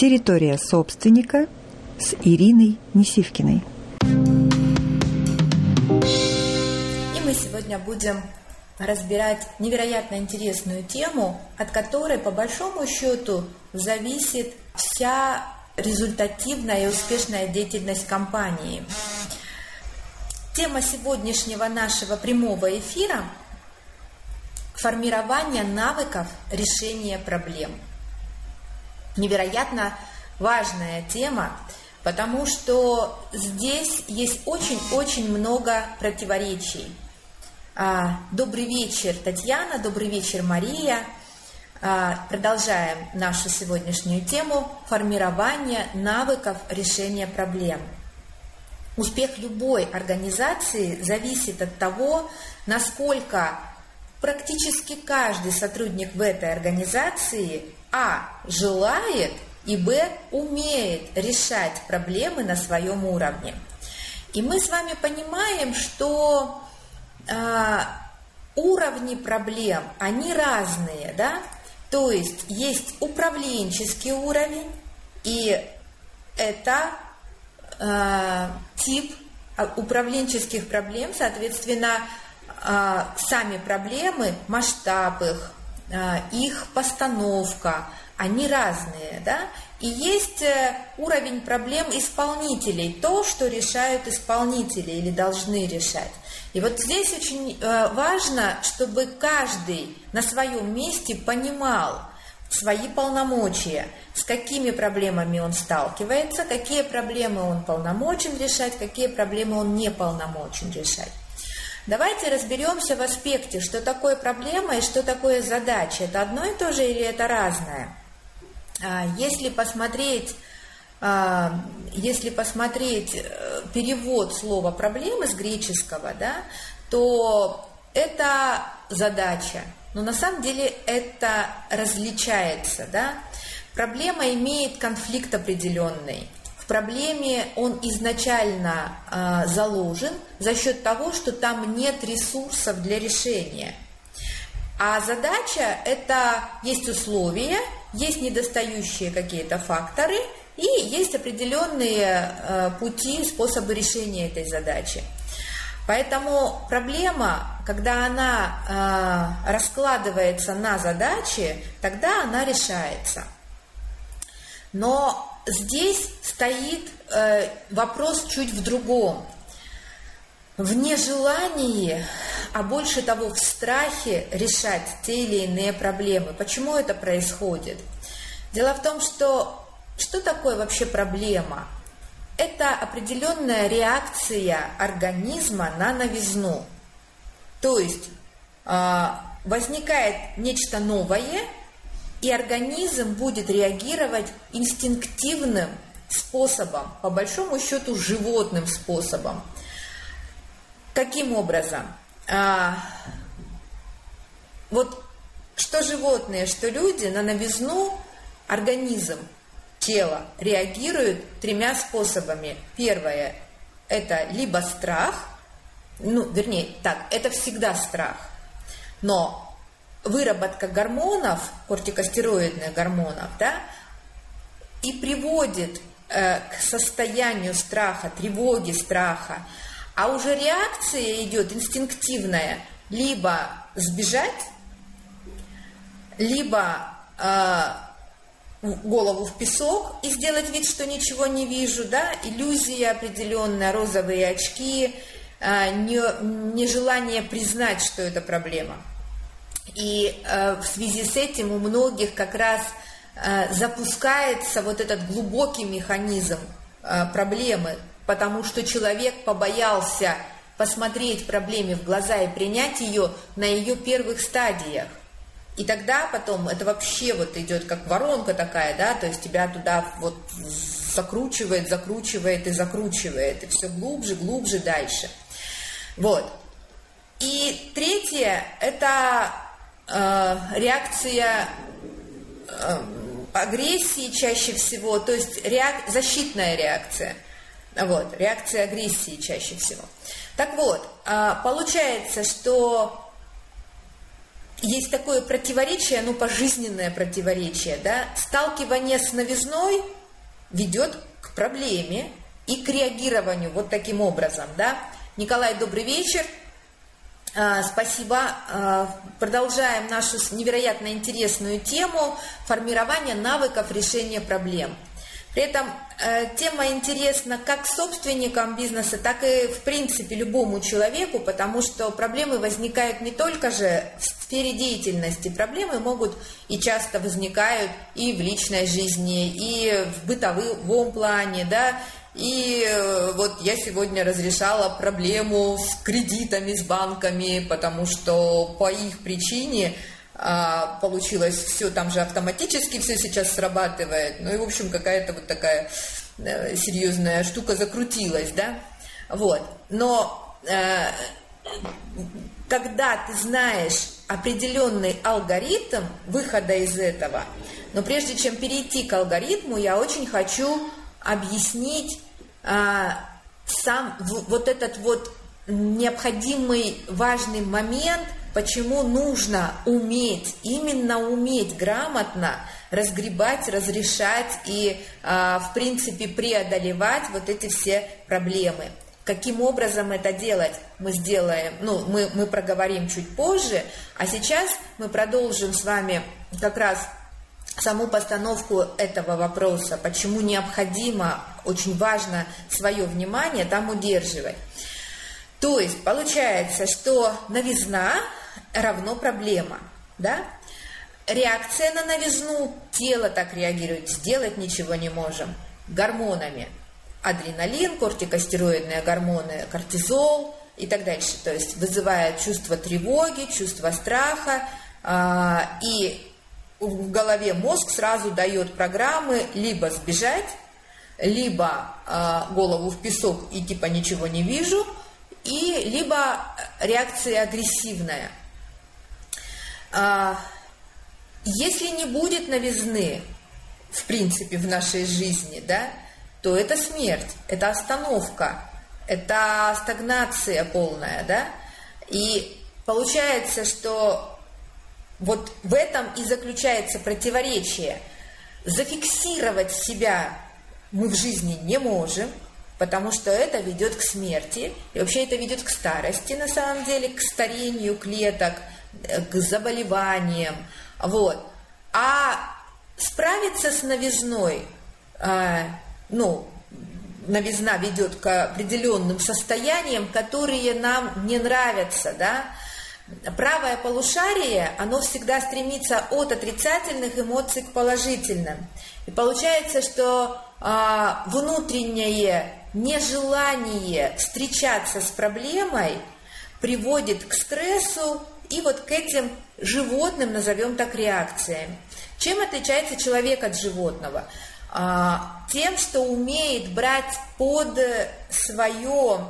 Территория собственника с Ириной Несивкиной. И мы сегодня будем разбирать невероятно интересную тему, от которой, по большому счету, зависит вся результативная и успешная деятельность компании. Тема сегодняшнего нашего прямого эфира – формирование навыков решения проблем. Невероятно важная тема, потому что здесь есть очень-очень много противоречий. А, добрый вечер, Татьяна, добрый вечер, Мария. А, продолжаем нашу сегодняшнюю тему – формирование навыков решения проблем – Успех любой организации зависит от того, насколько практически каждый сотрудник в этой организации а. желает и б. умеет решать проблемы на своем уровне. И мы с вами понимаем, что э, уровни проблем, они разные, да? То есть есть управленческий уровень, и это Э, тип а, управленческих проблем, соответственно, сами проблемы, масштаб их, их постановка, они разные, да, и есть уровень проблем исполнителей, то, что решают исполнители или должны решать. И вот здесь очень важно, чтобы каждый на своем месте понимал, свои полномочия, с какими проблемами он сталкивается, какие проблемы он полномочен решать, какие проблемы он не полномочен решать. Давайте разберемся в аспекте, что такое проблема и что такое задача. Это одно и то же или это разное? А, если посмотреть, а, если посмотреть э, перевод слова проблемы с греческого, да, то это задача, но на самом деле это различается, да? Проблема имеет конфликт определенный. Проблеме он изначально э, заложен за счет того, что там нет ресурсов для решения. А задача – это есть условия, есть недостающие какие-то факторы и есть определенные э, пути, способы решения этой задачи. Поэтому проблема, когда она э, раскладывается на задачи, тогда она решается. Но здесь стоит э, вопрос чуть в другом. В нежелании, а больше того в страхе решать те или иные проблемы. Почему это происходит? Дело в том, что что такое вообще проблема? это определенная реакция организма на новизну. То есть а, возникает нечто новое, и организм будет реагировать инстинктивным способом, по большому счету животным способом. Каким образом? А, вот что животные, что люди на новизну организм тело реагирует тремя способами. Первое – это либо страх, ну, вернее, так, это всегда страх, но выработка гормонов, кортикостероидных гормонов, да, и приводит э, к состоянию страха, тревоги, страха, а уже реакция идет инстинктивная, либо сбежать, либо э, голову в песок и сделать вид, что ничего не вижу, да, иллюзия определенная, розовые очки, а, нежелание признать, что это проблема. И э, в связи с этим у многих как раз э, запускается вот этот глубокий механизм э, проблемы, потому что человек побоялся посмотреть проблеме в глаза и принять ее на ее первых стадиях. И тогда потом это вообще вот идет как воронка такая, да, то есть тебя туда вот закручивает, закручивает и закручивает, и все глубже, глубже дальше. Вот. И третье – это э, реакция э, агрессии чаще всего, то есть реак, защитная реакция. Вот, реакция агрессии чаще всего. Так вот, э, получается, что есть такое противоречие, ну, пожизненное противоречие, да, сталкивание с новизной ведет к проблеме и к реагированию вот таким образом, да. Николай, добрый вечер. А, спасибо. А, продолжаем нашу невероятно интересную тему формирования навыков решения проблем. При этом э, тема интересна как собственникам бизнеса, так и в принципе любому человеку, потому что проблемы возникают не только же в сфере деятельности, проблемы могут и часто возникают и в личной жизни, и в бытовом плане, да, и э, вот я сегодня разрешала проблему с кредитами, с банками, потому что по их причине а, получилось все там же автоматически, все сейчас срабатывает. Ну и, в общем, какая-то вот такая э, серьезная штука закрутилась, да. Вот. Но э, когда ты знаешь определенный алгоритм выхода из этого, но прежде чем перейти к алгоритму, я очень хочу объяснить сам в, вот этот вот необходимый важный момент, почему нужно уметь, именно уметь грамотно разгребать, разрешать и, а, в принципе, преодолевать вот эти все проблемы. Каким образом это делать, мы сделаем, ну, мы, мы проговорим чуть позже, а сейчас мы продолжим с вами как раз саму постановку этого вопроса, почему необходимо, очень важно свое внимание там удерживать. То есть получается, что новизна равно проблема, да? Реакция на новизну, тело так реагирует, сделать ничего не можем. Гормонами. Адреналин, кортикостероидные гормоны, кортизол и так дальше. То есть вызывает чувство тревоги, чувство страха, а, и в голове мозг сразу дает программы либо сбежать, либо э, голову в песок и типа ничего не вижу, и либо реакция агрессивная. А, если не будет новизны, в принципе, в нашей жизни, да, то это смерть, это остановка, это стагнация полная, да, и получается, что вот в этом и заключается противоречие. Зафиксировать себя мы в жизни не можем, потому что это ведет к смерти, и вообще это ведет к старости, на самом деле, к старению клеток, э, к заболеваниям. Вот. А справиться с новизной, э, ну, новизна ведет к определенным состояниям, которые нам не нравятся, да, правое полушарие, оно всегда стремится от отрицательных эмоций к положительным. И получается, что а, внутреннее нежелание встречаться с проблемой приводит к стрессу и вот к этим животным, назовем так, реакциям. Чем отличается человек от животного? А, тем, что умеет брать под свое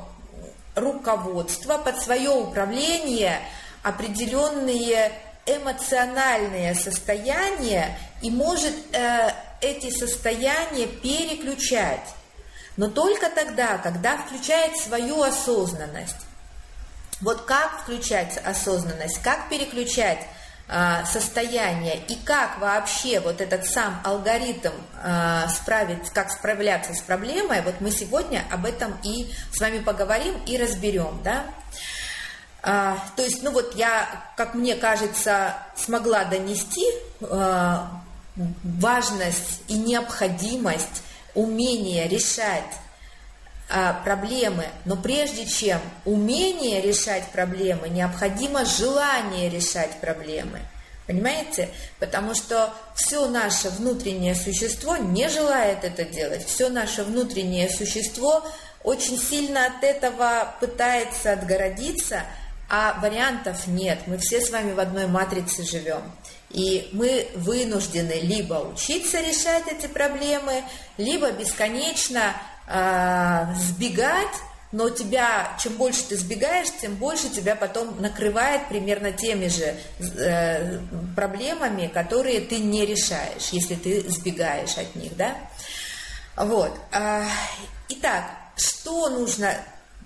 руководство, под свое управление – определенные эмоциональные состояния и может э, эти состояния переключать. Но только тогда, когда включает свою осознанность. Вот как включать осознанность, как переключать э, состояние и как вообще вот этот сам алгоритм э, справить, как справляться с проблемой, вот мы сегодня об этом и с вами поговорим и разберем, да. А, то есть, ну вот я, как мне кажется, смогла донести а, важность и необходимость умения решать а, проблемы, но прежде чем умение решать проблемы, необходимо желание решать проблемы. Понимаете? Потому что все наше внутреннее существо не желает это делать. Все наше внутреннее существо очень сильно от этого пытается отгородиться – а вариантов нет. Мы все с вами в одной матрице живем. И мы вынуждены либо учиться решать эти проблемы, либо бесконечно э, сбегать, но тебя, чем больше ты сбегаешь, тем больше тебя потом накрывает примерно теми же э, проблемами, которые ты не решаешь, если ты сбегаешь от них, да? Вот. Э, итак, что нужно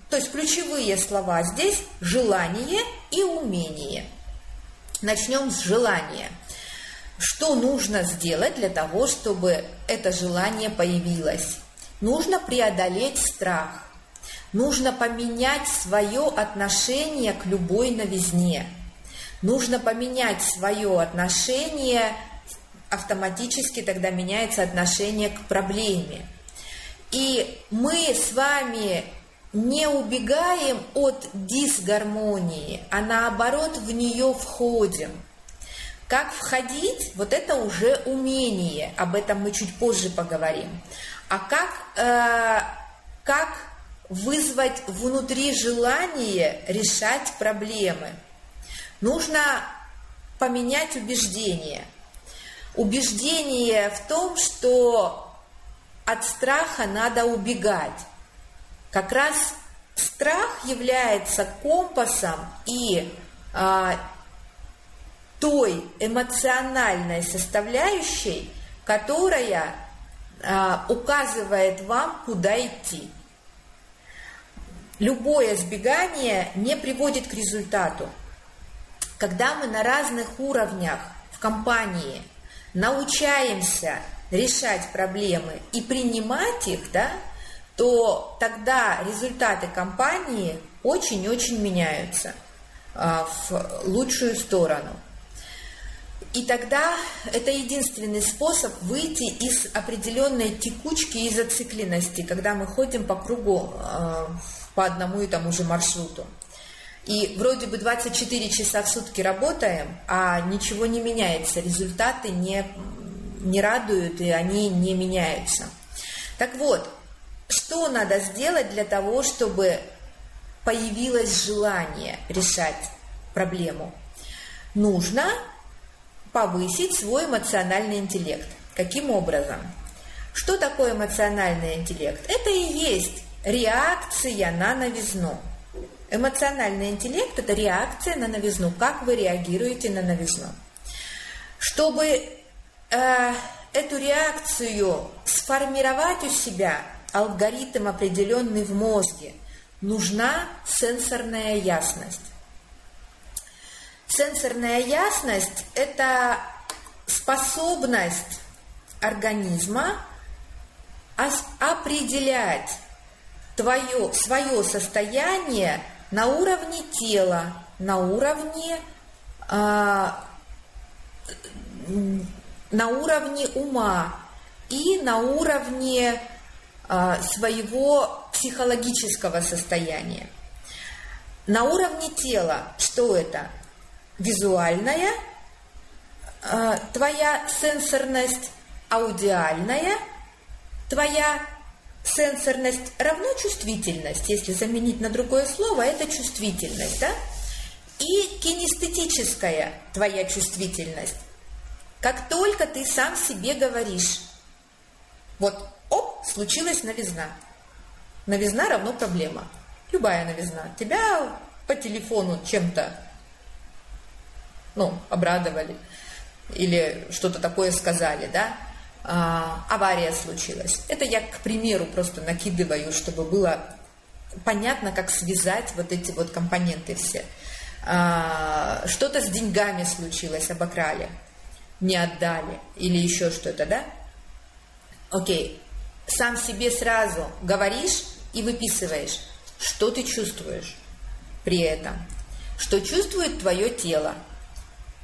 то есть ключевые слова здесь желание и умение. Начнем с желания. Что нужно сделать для того, чтобы это желание появилось? Нужно преодолеть страх. Нужно поменять свое отношение к любой новизне. Нужно поменять свое отношение, автоматически тогда меняется отношение к проблеме. И мы с вами не убегаем от дисгармонии, а наоборот в нее входим. Как входить, вот это уже умение, об этом мы чуть позже поговорим. А как, э, как вызвать внутри желание решать проблемы? Нужно поменять убеждение. Убеждение в том, что от страха надо убегать. Как раз страх является компасом и а, той эмоциональной составляющей, которая а, указывает вам, куда идти. Любое сбегание не приводит к результату. Когда мы на разных уровнях в компании научаемся решать проблемы и принимать их, да, то тогда результаты компании очень-очень меняются а, в лучшую сторону. И тогда это единственный способ выйти из определенной текучки и зацикленности, когда мы ходим по кругу э, по одному и тому же маршруту. И вроде бы 24 часа в сутки работаем, а ничего не меняется, результаты не, не радуют и они не меняются. Так вот, что надо сделать для того, чтобы появилось желание решать проблему? Нужно повысить свой эмоциональный интеллект. Каким образом? Что такое эмоциональный интеллект? Это и есть реакция на новизну. Эмоциональный интеллект – это реакция на новизну. Как вы реагируете на новизну? Чтобы э, эту реакцию сформировать у себя, алгоритм определенный в мозге, нужна сенсорная ясность. Сенсорная ясность – это способность организма определять твое, свое состояние на уровне тела, на уровне, э, на уровне ума и на уровне своего психологического состояния. На уровне тела, что это? Визуальная, э, твоя сенсорность, аудиальная, твоя сенсорность равно чувствительность, если заменить на другое слово, это чувствительность, да? И кинестетическая твоя чувствительность. Как только ты сам себе говоришь, вот, оп, случилась новизна. Новизна равно проблема. Любая новизна. Тебя по телефону чем-то, ну, обрадовали или что-то такое сказали, да? а, авария случилась. Это я, к примеру, просто накидываю, чтобы было понятно, как связать вот эти вот компоненты все. А, что-то с деньгами случилось, обокрали, не отдали или еще что-то, да? Окей, сам себе сразу говоришь и выписываешь, что ты чувствуешь при этом, что чувствует твое тело.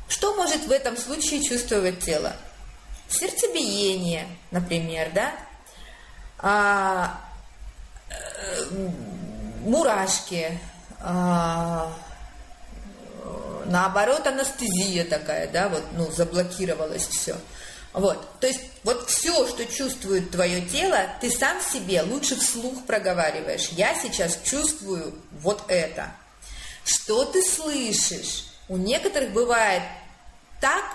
Что может в этом случае чувствовать тело? сердцебиение, например, да, а, э, мурашки, а, наоборот, анестезия такая, да, вот, ну, заблокировалось все. Вот, то есть вот все, что чувствует твое тело, ты сам себе лучше вслух проговариваешь. Я сейчас чувствую вот это. Что ты слышишь? У некоторых бывает так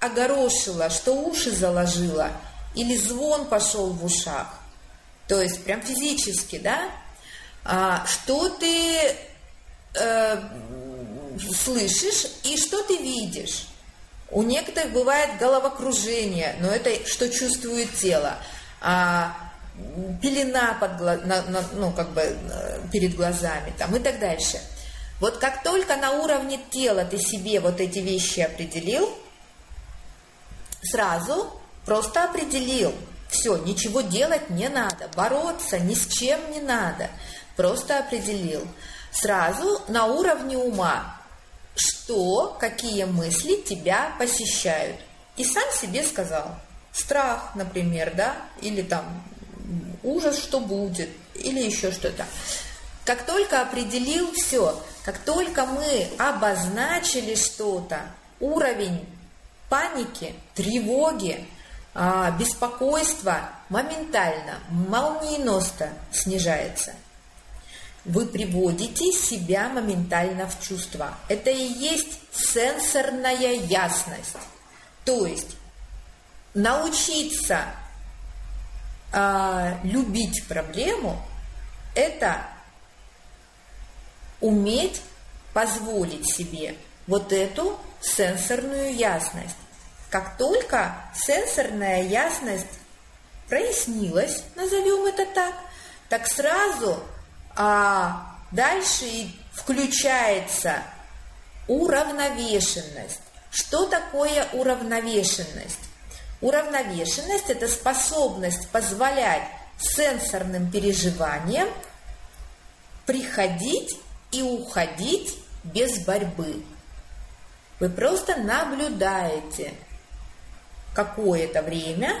огорошила, что уши заложила, или звон пошел в ушах. То есть прям физически, да? А, что ты э, слышишь и что ты видишь? У некоторых бывает головокружение, но это что чувствует тело. А, пелена под, на, на, ну, как бы, э, перед глазами там, и так дальше. Вот как только на уровне тела ты себе вот эти вещи определил, сразу просто определил. Все, ничего делать не надо, бороться ни с чем не надо. Просто определил. Сразу на уровне ума, что, какие мысли тебя посещают. И сам себе сказал. Страх, например, да, или там ужас, что будет, или еще что-то. Как только определил все, как только мы обозначили что-то, уровень паники, тревоги, а, беспокойства моментально, молниеносно снижается. Вы приводите себя моментально в чувство. Это и есть сенсорная ясность. То есть научиться э, любить проблему – это уметь позволить себе вот эту сенсорную ясность. Как только сенсорная ясность прояснилась, назовем это так, так сразу а, дальше включается уравновешенность. Что такое уравновешенность? Уравновешенность – это способность позволять сенсорным переживаниям приходить и уходить без борьбы. Вы просто наблюдаете какое-то время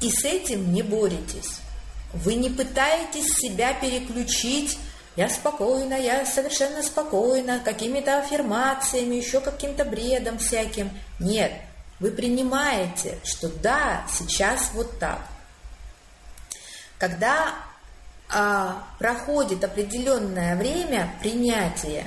и с этим не боретесь. Вы не пытаетесь себя переключить я спокойна, я совершенно спокойна, какими-то аффирмациями, еще каким-то бредом всяким. Нет, вы принимаете, что да, сейчас вот так. Когда а, проходит определенное время принятия,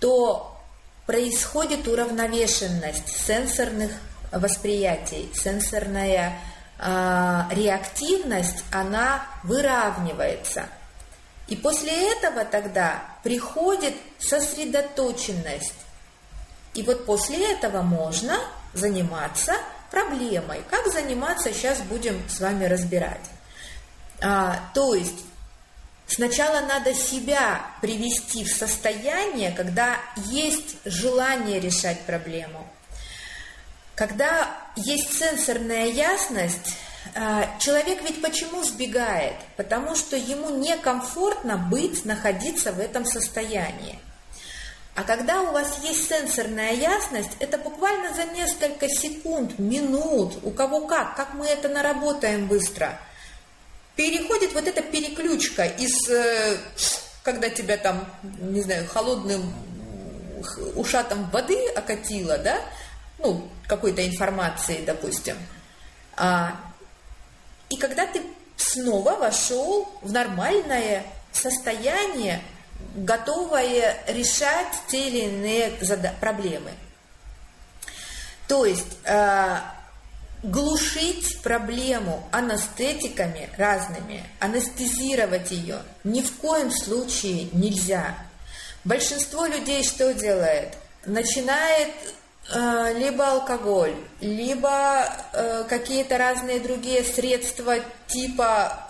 то происходит уравновешенность сенсорных восприятий, сенсорная реактивность, она выравнивается. И после этого тогда приходит сосредоточенность. И вот после этого можно заниматься проблемой. Как заниматься, сейчас будем с вами разбирать. А, то есть сначала надо себя привести в состояние, когда есть желание решать проблему. Когда есть сенсорная ясность, а, человек ведь почему сбегает? Потому что ему некомфортно быть, находиться в этом состоянии. А когда у вас есть сенсорная ясность, это буквально за несколько секунд, минут, у кого как, как мы это наработаем быстро, переходит вот эта переключка из, э, когда тебя там, не знаю, холодным ушатом воды окатило, да, ну, какой-то информации, допустим, а, и когда ты снова вошел в нормальное состояние, готовое решать те или иные проблемы. То есть э, глушить проблему анестетиками разными, анестезировать ее ни в коем случае нельзя. Большинство людей что делает? Начинает либо алкоголь, либо э, какие-то разные другие средства типа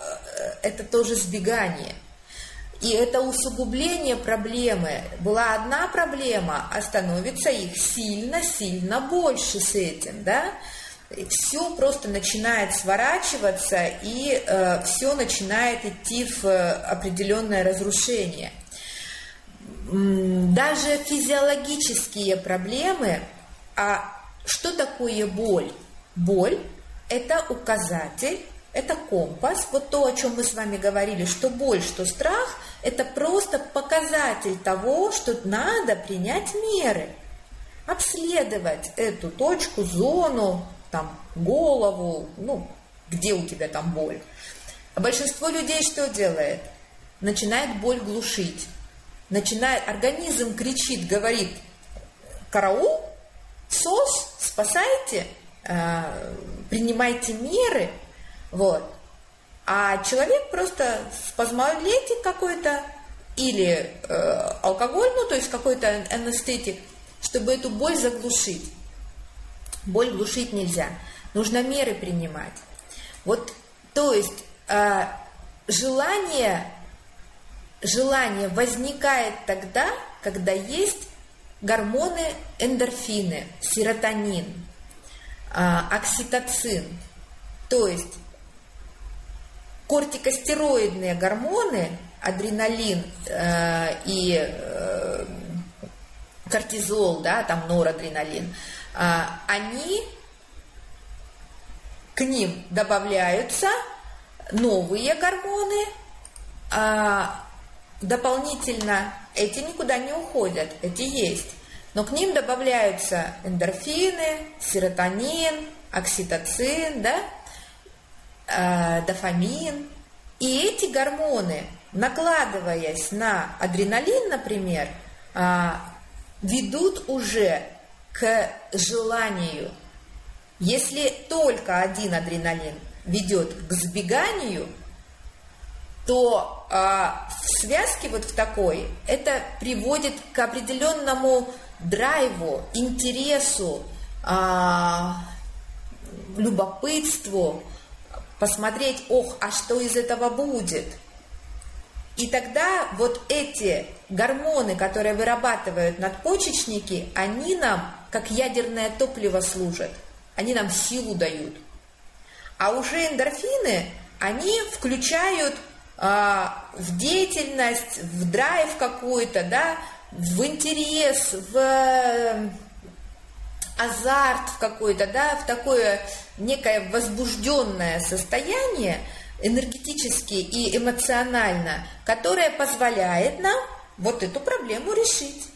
э, это тоже сбегание – и это усугубление проблемы. Была одна проблема, а становится их сильно-сильно больше с этим, да? Все просто начинает сворачиваться, и э, все начинает идти в э, определенное разрушение. Даже физиологические проблемы, а что такое боль? Боль – это указатель это компас, вот то, о чем мы с вами говорили, что боль, что страх, это просто показатель того, что надо принять меры, обследовать эту точку, зону, там, голову, ну, где у тебя там боль. А большинство людей что делает? Начинает боль глушить. Начинает, организм кричит, говорит, караул, СОС, спасайте, э, принимайте меры – вот. А человек просто спазмолетик какой-то или э, алкоголь, ну то есть какой-то анестетик, чтобы эту боль заглушить. Боль глушить нельзя. Нужно меры принимать. Вот, то есть э, желание желание возникает тогда, когда есть гормоны эндорфины, серотонин, а, окситоцин. То есть кортикостероидные гормоны, адреналин э, и э, кортизол, да, там норадреналин, э, они к ним добавляются новые гормоны, а дополнительно эти никуда не уходят, эти есть. Но к ним добавляются эндорфины, серотонин, окситоцин, да, э, дофамин. И эти гормоны, накладываясь на адреналин, например, э, ведут уже к желанию. Если только один адреналин ведет к сбеганию, то а, в связке вот в такой это приводит к определенному драйву, интересу, а, любопытству, посмотреть, ох, а что из этого будет. И тогда вот эти гормоны, которые вырабатывают надпочечники, они нам как ядерное топливо служат, они нам силу дают. А уже эндорфины, они включают в деятельность, в драйв какой-то, да, в интерес, в э, азарт в какой-то, да, в такое некое возбужденное состояние энергетически и эмоционально, которое позволяет нам вот эту проблему решить.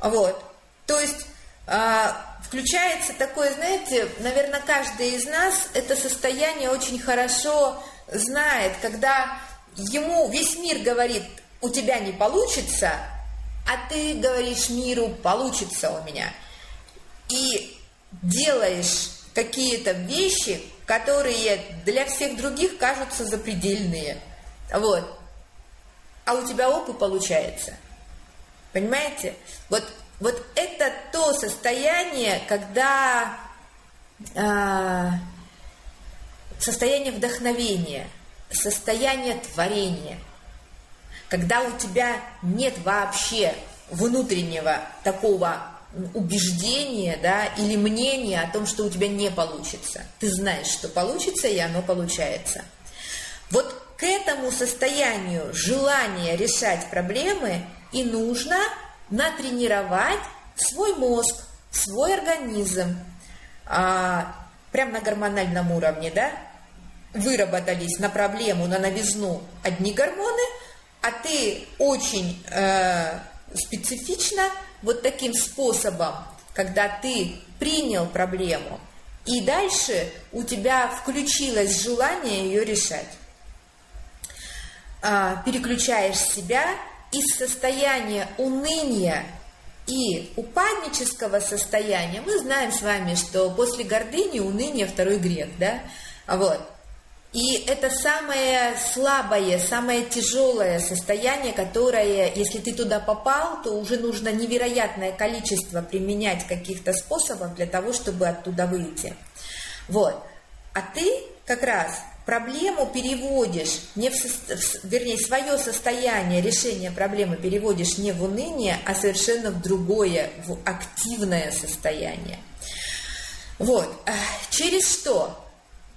Вот. То есть а, включается такое, знаете, наверное, каждый из нас это состояние очень хорошо знает, когда ему весь мир говорит, у тебя не получится, а ты говоришь миру, получится у меня. И делаешь какие-то вещи, которые для всех других кажутся запредельные. Вот. А у тебя оп и получается. Понимаете? Вот, вот это то состояние, когда э, состояние вдохновения, состояние творения – когда у тебя нет вообще внутреннего такого убеждения да, или мнения о том, что у тебя не получится. Ты знаешь, что получится, и оно получается. Вот к этому состоянию желания решать проблемы и нужно натренировать свой мозг, свой организм, а, прямо на гормональном уровне, да, выработались на проблему, на новизну одни гормоны – а ты очень э, специфично вот таким способом, когда ты принял проблему, и дальше у тебя включилось желание ее решать. А, переключаешь себя из состояния уныния и упаднического состояния. Мы знаем с вами, что после гордыни уныние второй грех, да? Вот. И это самое слабое, самое тяжелое состояние, которое, если ты туда попал, то уже нужно невероятное количество применять каких-то способов для того, чтобы оттуда выйти. Вот. А ты как раз проблему переводишь, не в, вернее, свое состояние решения проблемы переводишь не в уныние, а совершенно в другое, в активное состояние. Вот. Через что?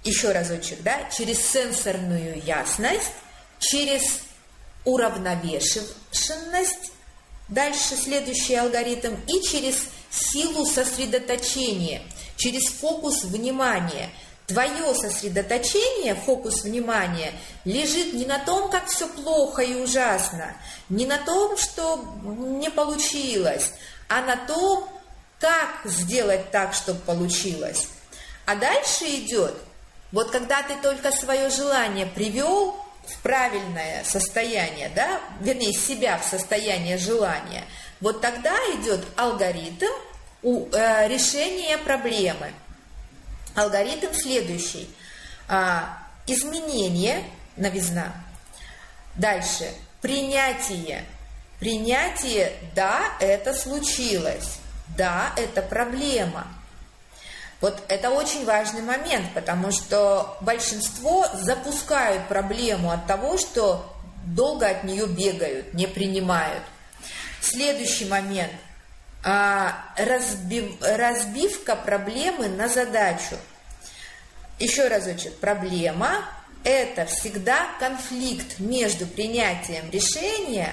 Еще разочек, да, через сенсорную ясность, через уравновешенность, дальше следующий алгоритм, и через силу сосредоточения, через фокус внимания. Твое сосредоточение, фокус внимания лежит не на том, как все плохо и ужасно, не на том, что не получилось, а на том, как сделать так, чтобы получилось. А дальше идет вот когда ты только свое желание привел в правильное состояние, да, вернее, себя в состояние желания, вот тогда идет алгоритм у, э, решения проблемы. Алгоритм следующий. А, изменение, новизна. Дальше. Принятие. Принятие, да, это случилось. Да, это проблема. Вот это очень важный момент, потому что большинство запускают проблему от того, что долго от нее бегают, не принимают. Следующий момент. А, разбив, разбивка проблемы на задачу. Еще разочек. Проблема – это всегда конфликт между принятием решения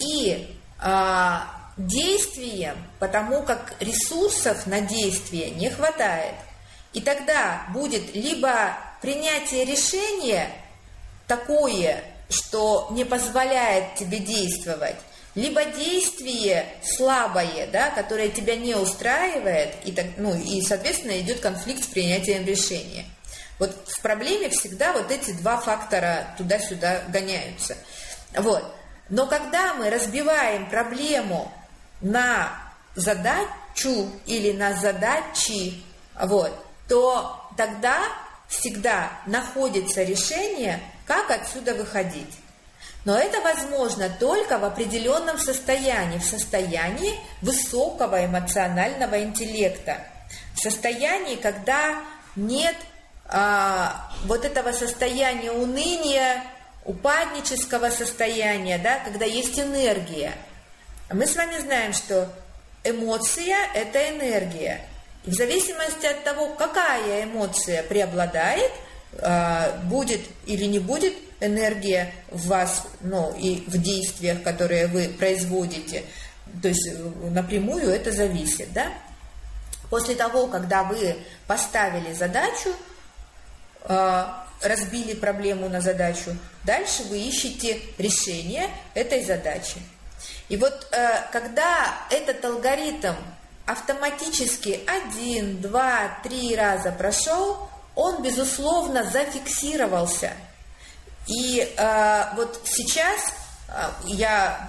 и а, действием, потому как ресурсов на действие не хватает. И тогда будет либо принятие решения такое, что не позволяет тебе действовать, либо действие слабое, да, которое тебя не устраивает, и, так, ну, и, соответственно, идет конфликт с принятием решения. Вот в проблеме всегда вот эти два фактора туда-сюда гоняются. Вот. Но когда мы разбиваем проблему на задачу или на задачи, вот, то тогда всегда находится решение, как отсюда выходить. Но это возможно только в определенном состоянии, в состоянии высокого эмоционального интеллекта, в состоянии, когда нет а, вот этого состояния уныния, упаднического состояния, да, когда есть энергия. Мы с вами знаем, что эмоция – это энергия. И в зависимости от того, какая эмоция преобладает, а, будет или не будет энергия в вас, ну, и в действиях, которые вы производите, то есть э, напрямую это зависит, да? После того, когда вы поставили задачу, а, разбили проблему на задачу, дальше вы ищете решение этой задачи. И вот э, когда этот алгоритм автоматически один, два, три раза прошел, он, безусловно, зафиксировался. И э, вот сейчас э, я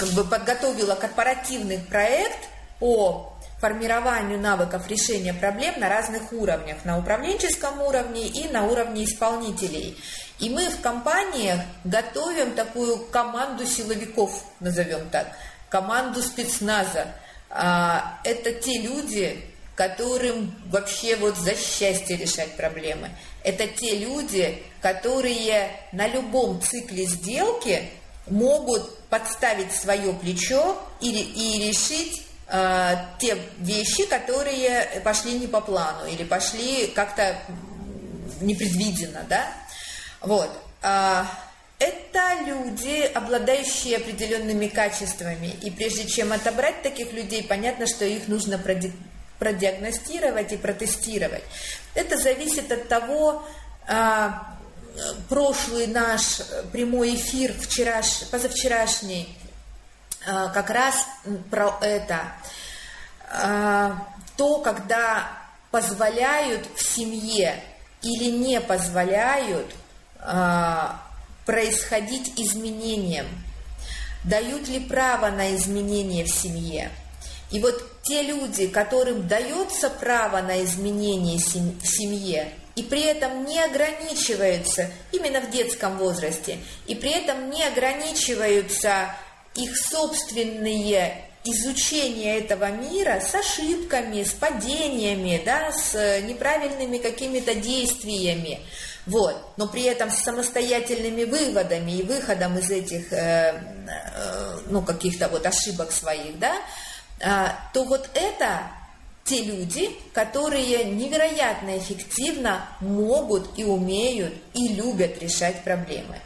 как бы подготовила корпоративный проект по формированию навыков решения проблем на разных уровнях, на управленческом уровне и на уровне исполнителей. И мы в компаниях готовим такую команду силовиков, назовем так, команду спецназа. А, это те люди, которым вообще вот за счастье решать проблемы. Это те люди, которые на любом цикле сделки могут подставить свое плечо и, и решить э, те вещи, которые пошли не по плану или пошли как-то непредвиденно, да. Вот. Э, это люди, обладающие определенными качествами. И прежде чем отобрать таких людей, понятно, что их нужно продиагностировать и протестировать. Это зависит от того, э, прошлый наш прямой эфир, вчераш, позавчерашний, а, как раз про это. А, то, когда позволяют в семье или не позволяют а, происходить изменениям, дают ли право на изменения в семье. И вот те люди, которым дается право на изменения в семье, и при этом не ограничиваются именно в детском возрасте, и при этом не ограничиваются их собственные изучения этого мира с ошибками, с падениями, да, с неправильными какими-то действиями, вот, но при этом с самостоятельными выводами и выходом из этих, э, э, ну, каких-то вот ошибок своих, да, э, то вот это те люди, которые невероятно эффективно могут и умеют и любят решать проблемы.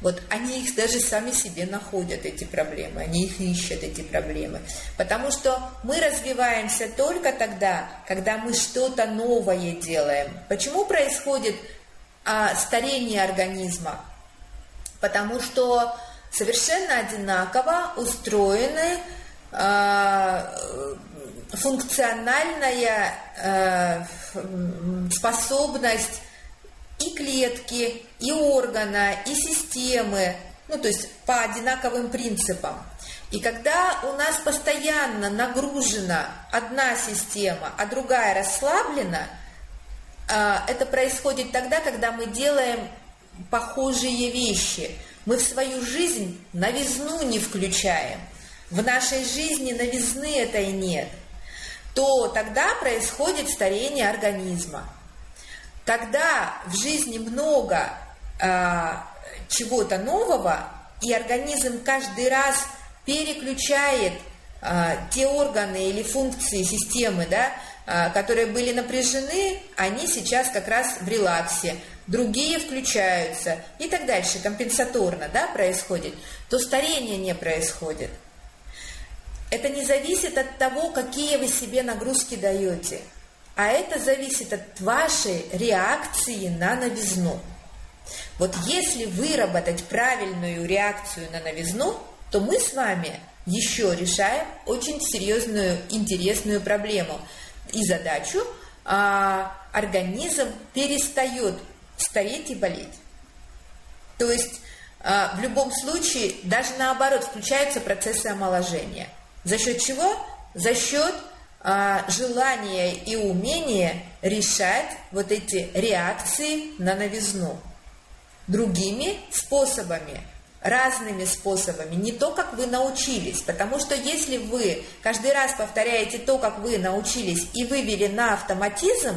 Вот они их даже сами себе находят, эти проблемы, они их ищут, эти проблемы. Потому что мы развиваемся только тогда, когда мы что-то новое делаем. Почему происходит а, старение организма? Потому что совершенно одинаково устроены а, функциональная а, способность и клетки, и органа, и системы, ну то есть по одинаковым принципам. И когда у нас постоянно нагружена одна система, а другая расслаблена, это происходит тогда, когда мы делаем похожие вещи. Мы в свою жизнь новизну не включаем. В нашей жизни новизны этой нет. То тогда происходит старение организма. Когда в жизни много э, чего-то нового, и организм каждый раз переключает а, те органы или функции системы, да, а, которые были напряжены, они сейчас как раз в релаксе, другие включаются. И так дальше, компенсаторно да, происходит, то старение не происходит. Это не зависит от того, какие вы себе нагрузки даете, а это зависит от вашей реакции на новизну. Вот если выработать правильную реакцию на новизну, то мы с вами еще решаем очень серьезную, интересную проблему и задачу. А организм перестает стареть и болеть. То есть а, в любом случае, даже наоборот, включаются процессы омоложения. За счет чего? За счет а, желания и умения решать вот эти реакции на новизну другими способами, разными способами, не то, как вы научились. Потому что если вы каждый раз повторяете то, как вы научились, и вывели на автоматизм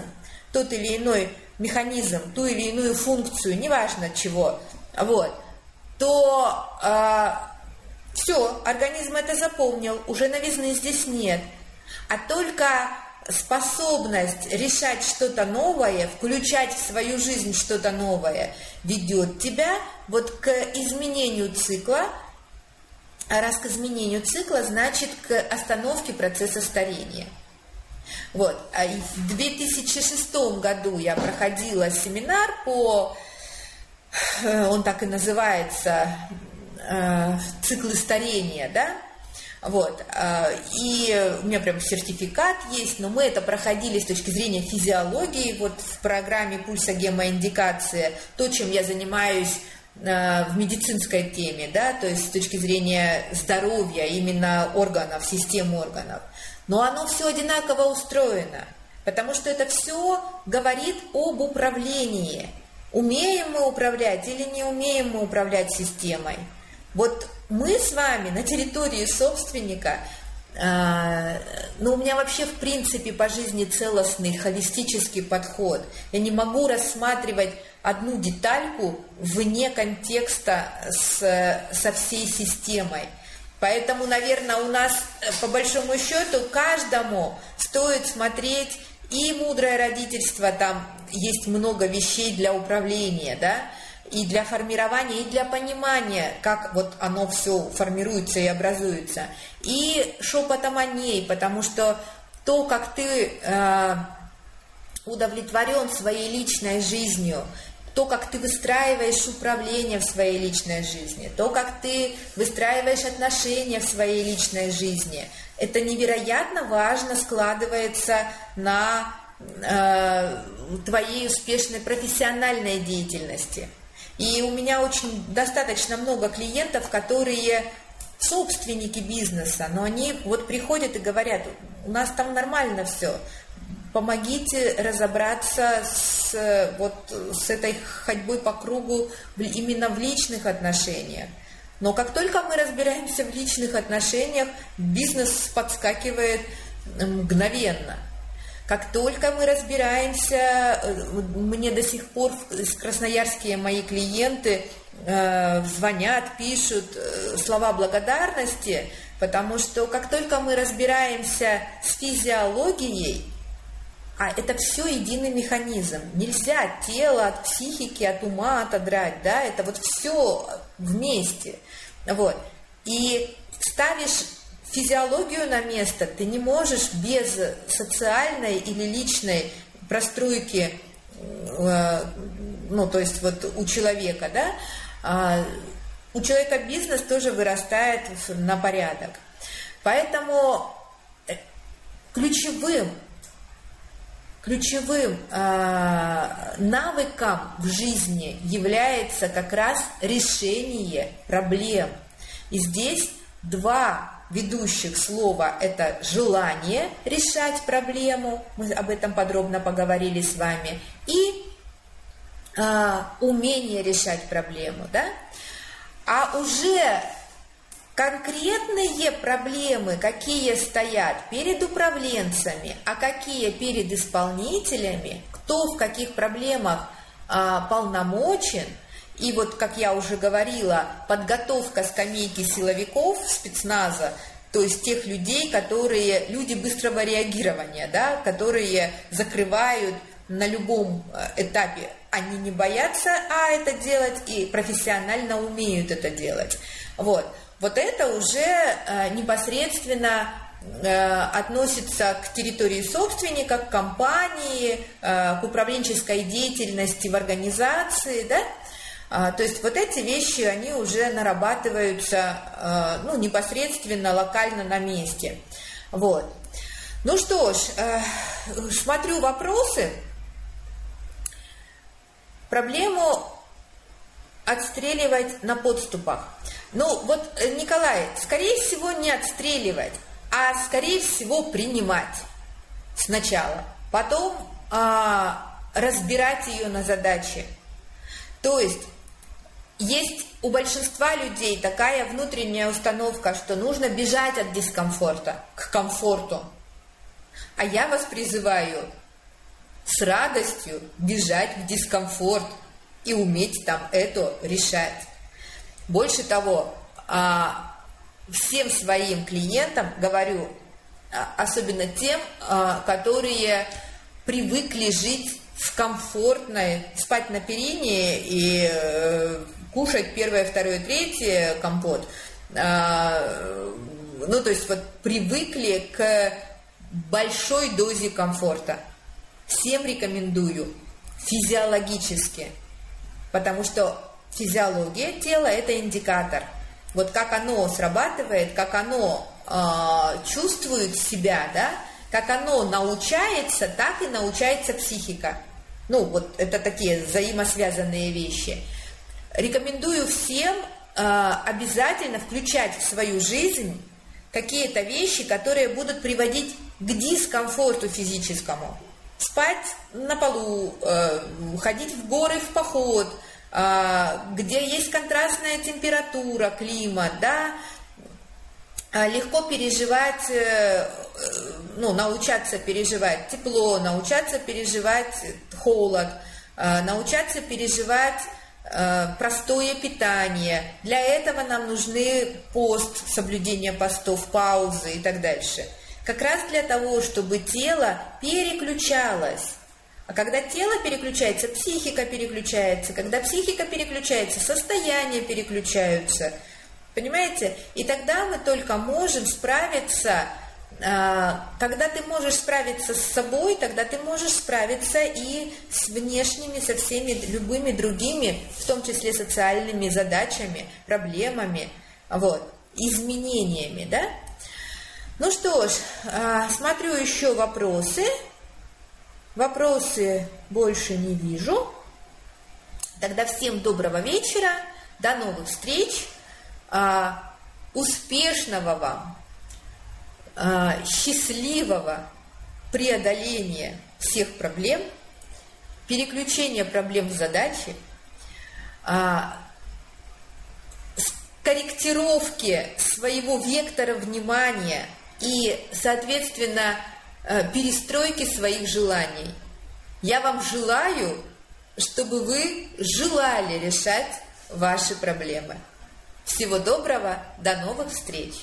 тот или иной механизм, ту или иную функцию, неважно чего, вот, то э, а, все, организм это запомнил, уже новизны здесь нет. А только способность решать что-то новое, включать в свою жизнь что-то новое, ведет тебя вот к изменению цикла, а раз к изменению цикла, значит к остановке процесса старения. Вот. А в 2006 году я проходила семинар по, э, он так и называется, э, циклы старения, да, вот. Э, и у меня прям сертификат есть, но мы это проходили с точки зрения физиологии, вот в программе пульса гемоиндикация, то, чем я занимаюсь в медицинской теме, да, то есть с точки зрения здоровья, именно органов, систем органов но оно все одинаково устроено, потому что это все говорит об управлении. Умеем мы управлять или не умеем мы управлять системой. Вот мы с вами на территории собственника, э, ну, у меня вообще в принципе по жизни целостный, холистический подход. Я не могу рассматривать одну детальку вне контекста с, со всей системой. Поэтому, наверное, у нас э, по большому счету каждому стоит смотреть и мудрое родительство, там есть много вещей для управления, да, и для формирования, и для понимания, как вот оно все формируется и образуется. И шепотом о ней, потому что то, как ты э, удовлетворен своей личной жизнью, то, как ты выстраиваешь управление в своей личной жизни, то, как ты выстраиваешь отношения в своей личной жизни, это невероятно важно складывается на э, твоей успешной профессиональной деятельности. И у меня очень достаточно много клиентов, которые собственники бизнеса, но они вот приходят и говорят, у нас там нормально все, помогите разобраться с, вот, с этой ходьбой по кругу именно в личных отношениях. Но как только мы разбираемся в личных отношениях, бизнес подскакивает мгновенно. Как только мы разбираемся, э, мне до сих пор красноярские мои клиенты э, звонят, пишут э, слова благодарности, потому что как только мы разбираемся с физиологией, а это все единый механизм. Нельзя тело от психики, от ума отодрать, да, это вот все вместе. Вот. И ставишь физиологию на место, ты не можешь без социальной или личной простройки, э, ну, то есть вот у человека, да, а, у человека бизнес тоже вырастает на порядок. Поэтому э, ключевым ключевым э, навыком в жизни является как раз решение проблем. И здесь два ведущих слова – это желание решать проблему, мы об этом подробно поговорили с вами, и э, умение решать проблему. Да? А уже Конкретные проблемы, какие стоят перед управленцами, а какие перед исполнителями, кто в каких проблемах а, полномочен, И вот, как я уже говорила, подготовка скамейки силовиков спецназа, то есть тех людей, которые, люди быстрого реагирования, да, которые закрывают на любом э, этапе, они не боятся а это делать и профессионально умеют это делать. Вот, вот это уже э, непосредственно э, относится к территории собственника, к компании, к управленческой деятельности в организации, да, а, то есть вот эти вещи, они уже нарабатываются ну, непосредственно локально на месте. Вот. Ну что ж, смотрю вопросы. Проблему отстреливать на подступах. Ну вот, э, Николай, скорее всего не отстреливать, а скорее всего принимать сначала, потом а, разбирать ее на задачи. То есть есть у большинства людей такая внутренняя установка, что нужно бежать от дискомфорта к комфорту. А я вас призываю с радостью бежать в дискомфорт и уметь там это решать. Больше того, а, всем своим клиентам говорю, а, особенно тем, а, которые привыкли жить в комфортной, спать на перине и э, кушать первое, второе, третье компот. Ну, то есть вот привыкли к большой дозе комфорта – Всем рекомендую физиологически, потому что физиология тела – это индикатор. Вот как оно срабатывает, как оно э, чувствует себя, да, как оно научается, так и научается психика. Ну, вот это такие взаимосвязанные вещи. Рекомендую всем э, обязательно включать в свою жизнь какие-то вещи, которые будут приводить к дискомфорту физическому спать на полу, э, ходить в горы в поход, где есть контрастная температура, климат, да, а легко переживать, э, ну, научаться переживать тепло, научаться переживать холод, научаться переживать простое питание. Для этого нам нужны пост, соблюдение постов, паузы и так дальше – как раз для того, чтобы тело переключалось. А когда тело переключается, психика переключается. Когда психика переключается, состояния переключаются. Понимаете? И тогда мы только можем справиться, а, когда ты можешь справиться с собой, тогда ты можешь справиться и с внешними, со всеми любыми другими, в том числе социальными задачами, проблемами, вот, изменениями, да? Ну что ж, а, смотрю еще вопросы. Вопросы больше не вижу. Тогда всем доброго вечера, до новых встреч, а, успешного вам, а, счастливого преодоления всех проблем, переключения проблем в задачи, корректировки своего вектора внимания – и, соответственно, перестройки своих желаний. Я вам желаю, чтобы вы желали решать ваши проблемы. Всего доброго, до новых встреч!